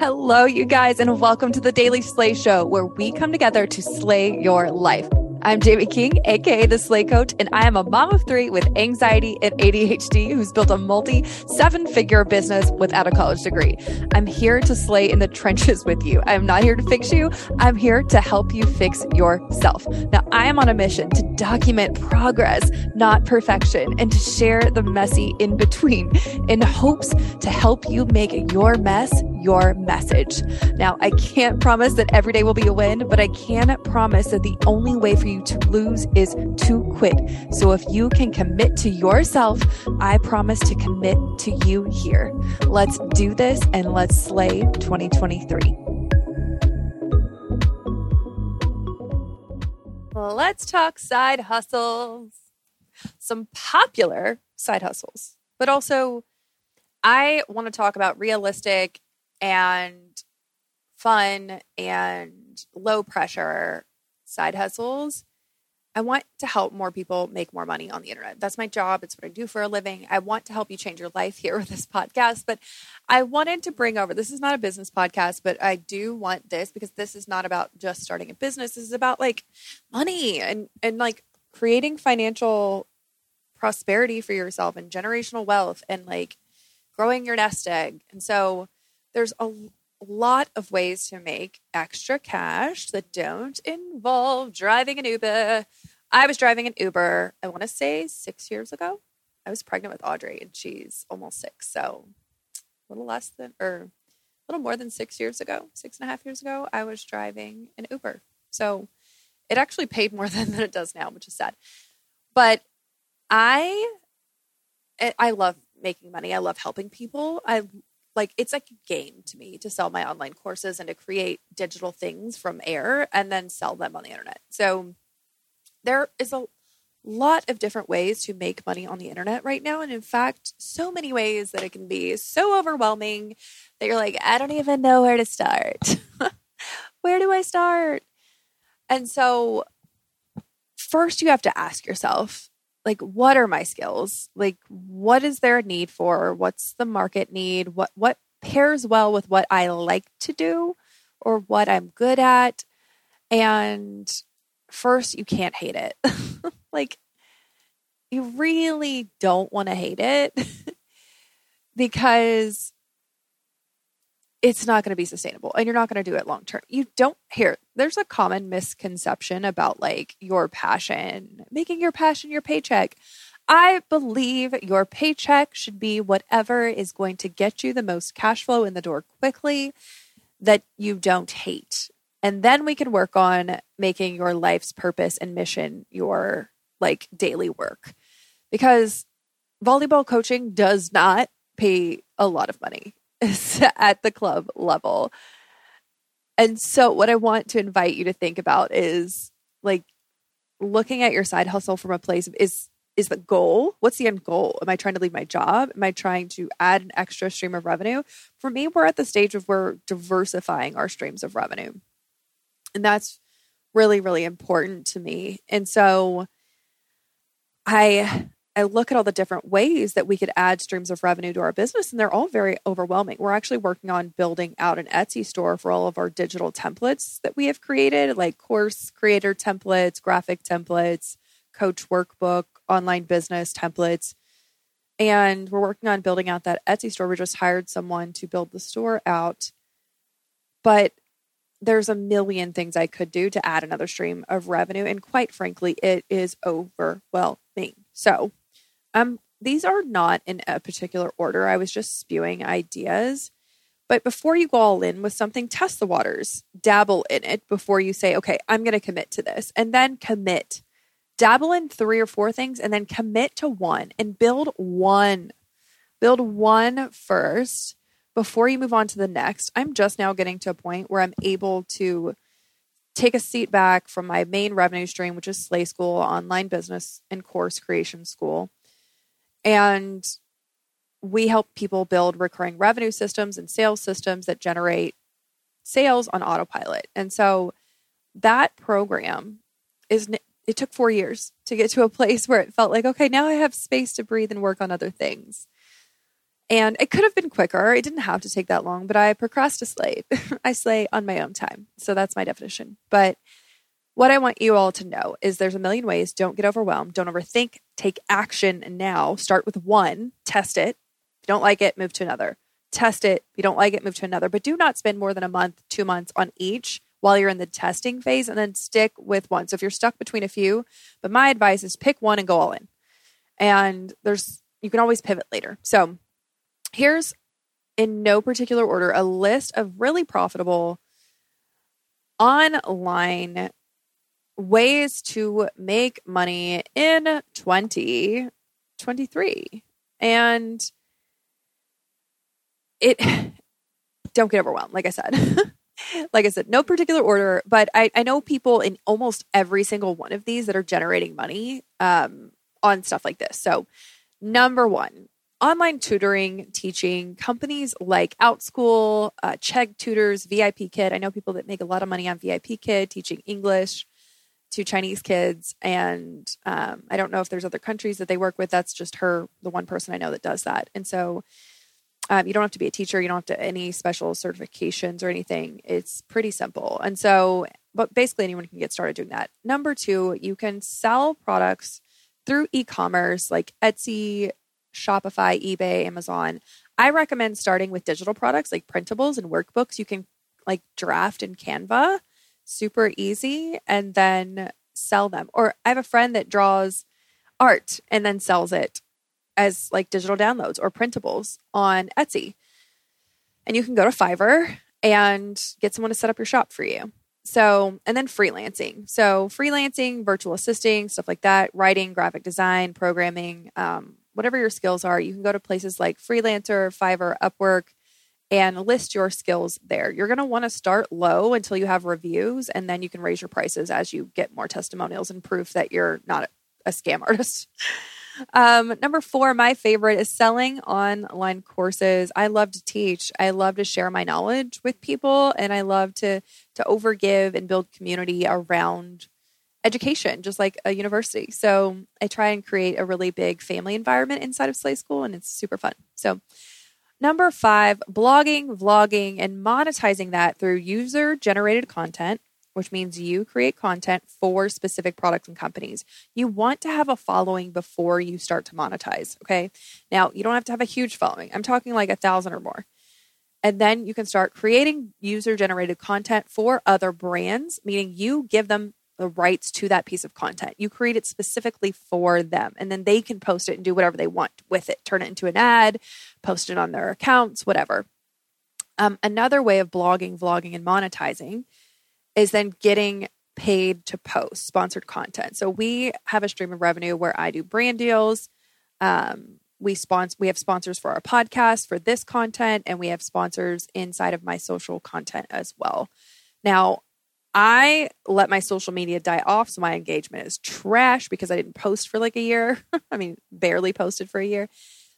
Hello, you guys, and welcome to the Daily Slay Show, where we come together to slay your life. I'm Jamie King, aka the Slay Coach, and I am a mom of three with anxiety and ADHD who's built a multi seven figure business without a college degree. I'm here to slay in the trenches with you. I'm not here to fix you, I'm here to help you fix yourself. Now, I am on a mission to document progress, not perfection, and to share the messy in between in hopes to help you make your mess your message. Now, I can't promise that every day will be a win, but I can promise that the only way for you to lose is to quit. So if you can commit to yourself, I promise to commit to you here. Let's do this and let's slay 2023. Let's talk side hustles. Some popular side hustles, but also I want to talk about realistic and fun and low pressure side hustles. I want to help more people make more money on the internet. That's my job. It's what I do for a living. I want to help you change your life here with this podcast. But I wanted to bring over this is not a business podcast, but I do want this because this is not about just starting a business. This is about like money and, and like creating financial prosperity for yourself and generational wealth and like growing your nest egg. And so there's a lot of ways to make extra cash that don't involve driving an Uber. I was driving an Uber, I want to say six years ago. I was pregnant with Audrey and she's almost six. So a little less than, or a little more than six years ago, six and a half years ago, I was driving an Uber. So it actually paid more than, than it does now, which is sad. But I, I love making money. I love helping people. I like it's like a game to me to sell my online courses and to create digital things from air and then sell them on the internet. So there is a lot of different ways to make money on the internet right now and in fact so many ways that it can be so overwhelming that you're like I don't even know where to start. where do I start? And so first you have to ask yourself like what are my skills? Like what is there a need for? What's the market need? What what pairs well with what i like to do or what i'm good at? And first you can't hate it. Like you really don't want to hate it because it's not going to be sustainable and you're not going to do it long term. You don't hear there's a common misconception about like your passion, making your passion your paycheck. I believe your paycheck should be whatever is going to get you the most cash flow in the door quickly that you don't hate. And then we can work on making your life's purpose and mission your like daily work. Because volleyball coaching does not pay a lot of money at the club level. And so, what I want to invite you to think about is like looking at your side hustle from a place of is is the goal? What's the end goal? Am I trying to leave my job? Am I trying to add an extra stream of revenue? For me, we're at the stage of we're diversifying our streams of revenue. And that's really, really important to me. And so I I look at all the different ways that we could add streams of revenue to our business, and they're all very overwhelming. We're actually working on building out an Etsy store for all of our digital templates that we have created, like course creator templates, graphic templates, coach workbook, online business templates. And we're working on building out that Etsy store. We just hired someone to build the store out. But there's a million things I could do to add another stream of revenue. And quite frankly, it is overwhelming. So um, these are not in a particular order. I was just spewing ideas. But before you go all in with something, test the waters, dabble in it before you say, okay, I'm going to commit to this, and then commit. Dabble in three or four things and then commit to one and build one. Build one first before you move on to the next. I'm just now getting to a point where I'm able to take a seat back from my main revenue stream, which is Slay School, online business and course creation school, and we help people build recurring revenue systems and sales systems that generate sales on autopilot. And so that program is it took 4 years to get to a place where it felt like okay, now I have space to breathe and work on other things. And it could have been quicker. It didn't have to take that long, but I procrastinate. I slay on my own time. So that's my definition. But what I want you all to know is there's a million ways. Don't get overwhelmed. Don't overthink. Take action now. Start with one, test it. If you don't like it, move to another. Test it. If you don't like it, move to another. But do not spend more than a month, two months on each while you're in the testing phase and then stick with one. So if you're stuck between a few, but my advice is pick one and go all in. And there's, you can always pivot later. So here's in no particular order a list of really profitable online ways to make money in 2023. And it, don't get overwhelmed, like I said. like I said, no particular order, but I, I know people in almost every single one of these that are generating money um, on stuff like this. So, number one, online tutoring, teaching companies like Outschool, uh, Chegg Tutors, VIPKid. I know people that make a lot of money on VIPKid teaching English to Chinese kids. And um, I don't know if there's other countries that they work with. That's just her, the one person I know that does that. And so um, you don't have to be a teacher. You don't have to any special certifications or anything. It's pretty simple. And so, but basically anyone can get started doing that. Number two, you can sell products through e-commerce like Etsy, Shopify, eBay, Amazon. I recommend starting with digital products like printables and workbooks. You can like draft in Canva, super easy, and then sell them. Or I have a friend that draws art and then sells it as like digital downloads or printables on Etsy. And you can go to Fiverr and get someone to set up your shop for you. So, and then freelancing. So, freelancing, virtual assisting, stuff like that, writing, graphic design, programming, um, whatever your skills are, you can go to places like Freelancer, Fiverr, Upwork, and list your skills there. You're going to want to start low until you have reviews, and then you can raise your prices as you get more testimonials and proof that you're not a scam artist. Um, number four, my favorite is selling online courses. I love to teach. I love to share my knowledge with people, and I love to to overgive and build community around education, just like a university. So I try and create a really big family environment inside of Slay School, and it's super fun. So. Number five, blogging, vlogging, and monetizing that through user generated content which means you create content for specific products and companies. You want to have a following before you start to monetize. Okay. Now, you don't have to have a huge following. I'm talking like a thousand or more. And then you can start creating user generated content for other brands, meaning you give them the rights to that piece of content. You create it specifically for them, and then they can post it and do whatever they want with it turn it into an ad, post it on their accounts, whatever. Um, another way of blogging, vlogging, and monetizing is then getting paid to post sponsored content. So we have a stream of revenue where I do brand deals. Um, we sponsor we have sponsors for our podcast for this content and we have sponsors inside of my social content as well. Now, I let my social media die off so my engagement is trash because I didn't post for like a year. I mean, barely posted for a year.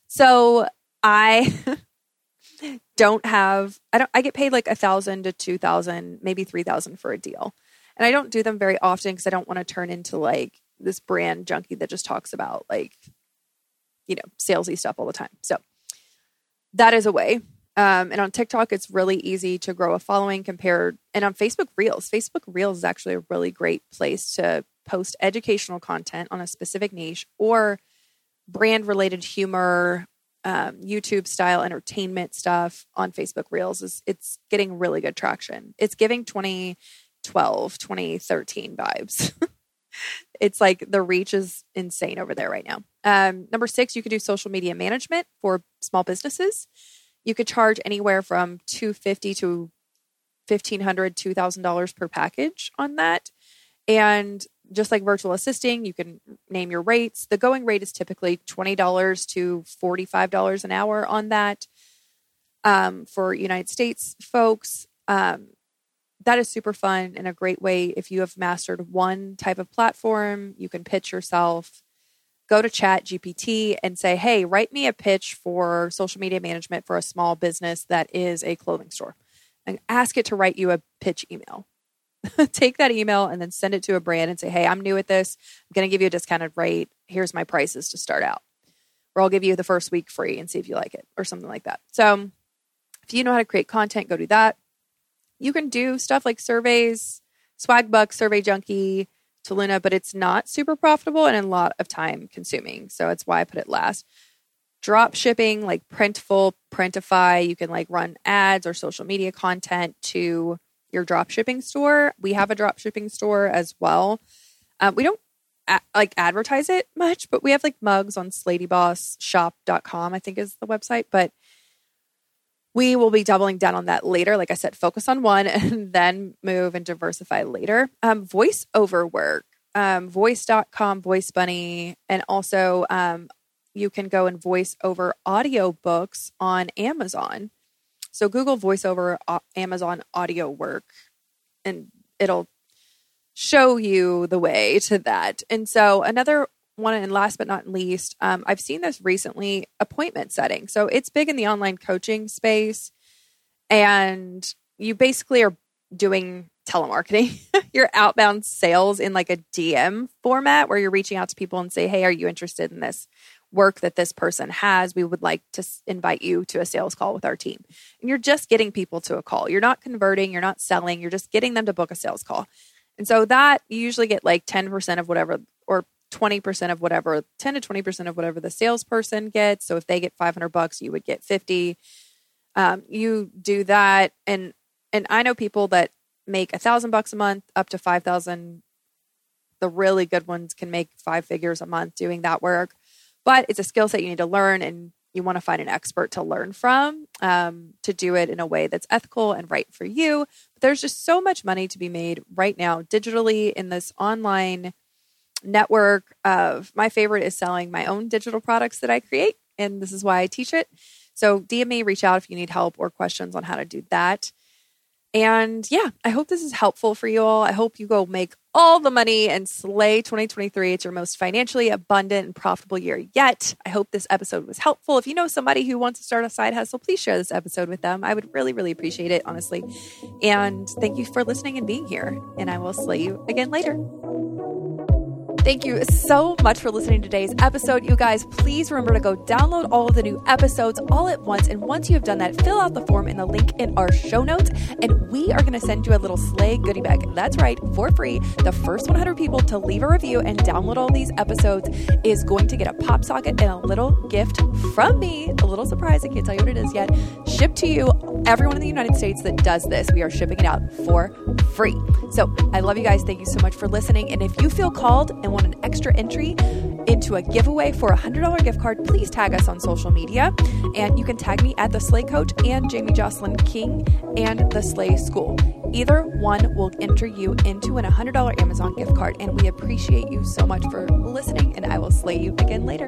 So, I don't have I don't I get paid like a thousand to two thousand, maybe three thousand for a deal. And I don't do them very often because I don't want to turn into like this brand junkie that just talks about like, you know, salesy stuff all the time. So that is a way. Um, and on TikTok, it's really easy to grow a following compared, and on Facebook Reels, Facebook Reels is actually a really great place to post educational content on a specific niche or brand related humor um, YouTube style entertainment stuff on Facebook Reels is it's getting really good traction. It's giving 2012, 2013 vibes. it's like the reach is insane over there right now. Um, number six, you could do social media management for small businesses. You could charge anywhere from 250 to $1,500, $2,000 per package on that. And just like virtual assisting, you can name your rates. The going rate is typically $20 to $45 an hour on that. Um, for United States folks, um, that is super fun and a great way. If you have mastered one type of platform, you can pitch yourself. Go to ChatGPT and say, hey, write me a pitch for social media management for a small business that is a clothing store. And ask it to write you a pitch email take that email and then send it to a brand and say, hey, I'm new at this. I'm going to give you a discounted rate. Here's my prices to start out. or I'll give you the first week free and see if you like it or something like that. So if you know how to create content, go do that. You can do stuff like surveys, Swagbucks, Survey Junkie, Toluna, but it's not super profitable and a lot of time consuming. So it's why I put it last. Drop shipping, like Printful, Printify, you can like run ads or social media content to your drop shipping store. We have a drop shipping store as well. Um, we don't a- like advertise it much, but we have like mugs on sladybossshop.com, I think is the website. But we will be doubling down on that later. Like I said, focus on one and then move and diversify later. Um, voiceover work, um, voice.com, voice bunny, and also um, you can go and voice over audio books on Amazon. So Google voiceover uh, Amazon audio work and it'll show you the way to that. And so another one and last but not least, um, I've seen this recently appointment setting. So it's big in the online coaching space. And you basically are doing telemarketing, your outbound sales in like a DM format where you're reaching out to people and say, Hey, are you interested in this work that this person has? We would like to invite you to a sales call with our team. And you're just getting people to a call. You're not converting, you're not selling, you're just getting them to book a sales call. And so that you usually get like 10% of whatever or 20% of whatever 10 to 20% of whatever the salesperson gets. So if they get 500 bucks you would get 50 um, you do that and and i know people that make a thousand bucks a month up to 5000 the really good ones can make five figures a month doing that work but it's a skill set you need to learn and you want to find an expert to learn from um, to do it in a way that's ethical and right for you. But there's just so much money to be made right now digitally in this online network of my favorite is selling my own digital products that I create. And this is why I teach it. So DM me, reach out if you need help or questions on how to do that. And yeah, I hope this is helpful for you all. I hope you go make all the money and slay 2023. It's your most financially abundant and profitable year yet. I hope this episode was helpful. If you know somebody who wants to start a side hustle, please share this episode with them. I would really, really appreciate it, honestly. And thank you for listening and being here. And I will slay you again later. Thank you so much for listening to today's episode. You guys, please remember to go download all of the new episodes all at once. And once you have done that, fill out the form in the link in our show notes. And we are going to send you a little slay goodie bag. That's right, for free. The first 100 people to leave a review and download all these episodes is going to get a pop socket and a little gift from me. A little surprise. I can't tell you what it is yet. Shipped to you. Everyone in the United States that does this, we are shipping it out for free. So I love you guys. Thank you so much for listening. And if you feel called and want an extra entry into a giveaway for a $100 gift card, please tag us on social media. And you can tag me at The Slay Coach and Jamie Jocelyn King and The Slay School. Either one will enter you into an $100 Amazon gift card. And we appreciate you so much for listening, and I will slay you again later.